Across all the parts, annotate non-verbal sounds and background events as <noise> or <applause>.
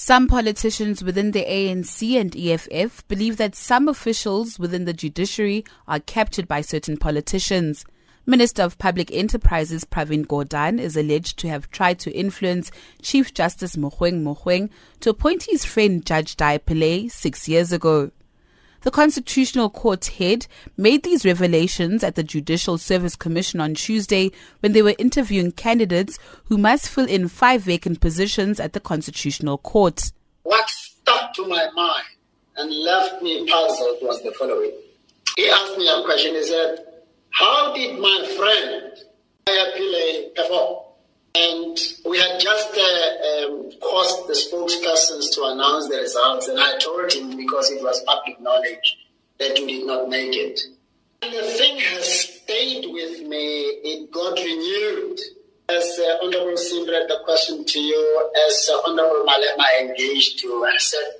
Some politicians within the ANC and EFF believe that some officials within the judiciary are captured by certain politicians. Minister of Public Enterprises Pravin Gordhan is alleged to have tried to influence Chief Justice Mogoeng Mogoeng to appoint his friend Judge Dhaya Pillay six years ago. The Constitutional Court head made these revelations at the Judicial Service Commission on Tuesday when they were interviewing candidates who must fill in five vacant positions at the Constitutional Court. What stuck to my mind and left me puzzled was the following. He asked me a question. He said, How did my friend to announce the results, and I told him because it was public knowledge that you did not make it. And the thing has stayed with me. It got renewed. As uh, Honorable Sim the question to you, as uh, Honorable Malema engaged you, I said,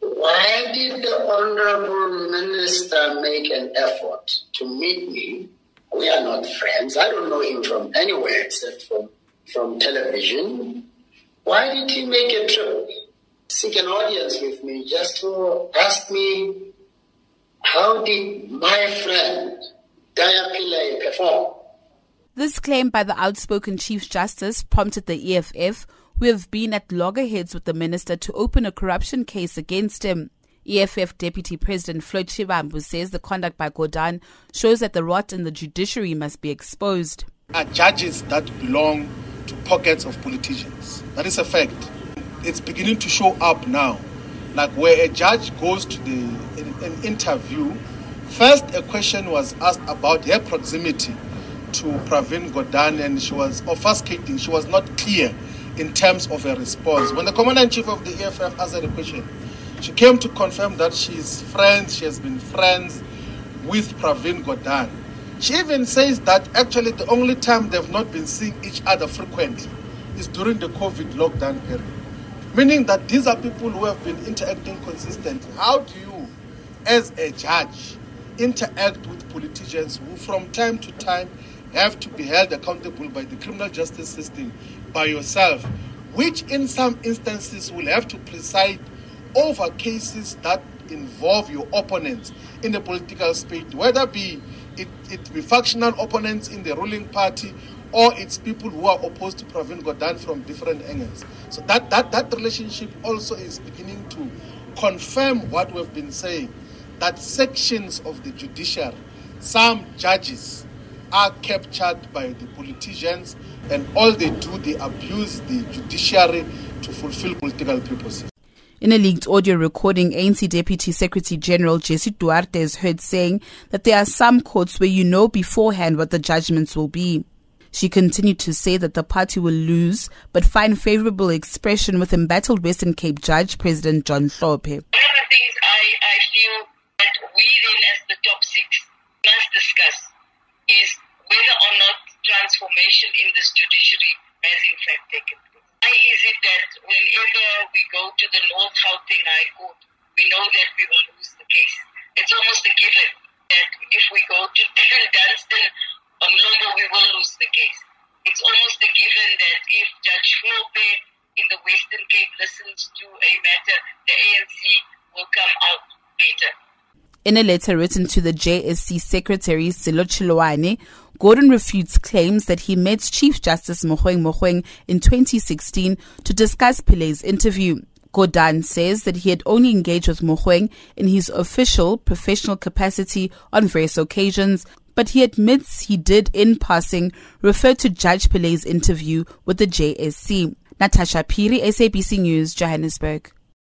why did the Honorable Minister make an effort to meet me? We are not friends. I don't know him from anywhere except from from television. Why did he make a trip, seek an audience with me, just to ask me, how did my friend Dhaya Pillay perform? This claim by the outspoken Chief Justice prompted the EFF, who have been at loggerheads with the minister, to open a corruption case against him. EFF Deputy President Floyd Shivambu says the conduct by Gordhan shows that the rot in the judiciary must be exposed. Are judges that belong to pockets of politicians. That is a fact. It's beginning to show up now. Like where a judge goes to the an interview, first a question was asked about her proximity to Pravin Gordhan, and she was obfuscating. She was not clear in terms of her response. When the commander in chief of the EFF asked her the question, she came to confirm that she's friends. She has been friends with Pravin Gordhan. She even says that actually the only time they've not been seeing each other frequently is during the COVID lockdown period. Meaning that these are people who have been interacting consistently. How do you, as a judge, interact with politicians who from time to time have to be held accountable by the criminal justice system, by yourself, which in some instances will have to preside over cases that involve your opponents in the political space, whether be it, it be factional opponents in the ruling party or it's people who are opposed to Pravin Gordhan from different angles. So that, that, that relationship also is beginning to confirm what we've been saying, that sections of the judiciary, some judges, are captured by the politicians and all they do, they abuse the judiciary to fulfill political purposes. In a leaked audio recording, ANC Deputy Secretary General Jessie Duarte is heard saying that there are some courts where you know beforehand what the judgments will be. She continued to say that the party will lose, but find favorable expression with embattled Western Cape Judge President John Hlophe. One of the things I, I feel that we then as the top six must discuss is whether or not transformation in this judiciary has in fact taken place. Is it that whenever we go to the North Gauteng High Court, we know that we will lose the case? It's almost a given that if we go to <laughs> Dunstan Mlambo, we will lose the case. It's almost a given that if Judge Hlophe in the Western Cape listens to a matter, the ANC will come out better. In a letter written to the JSC Secretary Sello Chiloane, Gordhan refutes claims that he met Chief Justice Mogoeng Mogoeng in 2016 to discuss Pillay's interview. Gordhan says that he had only engaged with Mogoeng in his official professional capacity on various occasions, but he admits he did in passing refer to Judge Pillay's interview with the JSC. Natasha Phiri, SABC News, Johannesburg.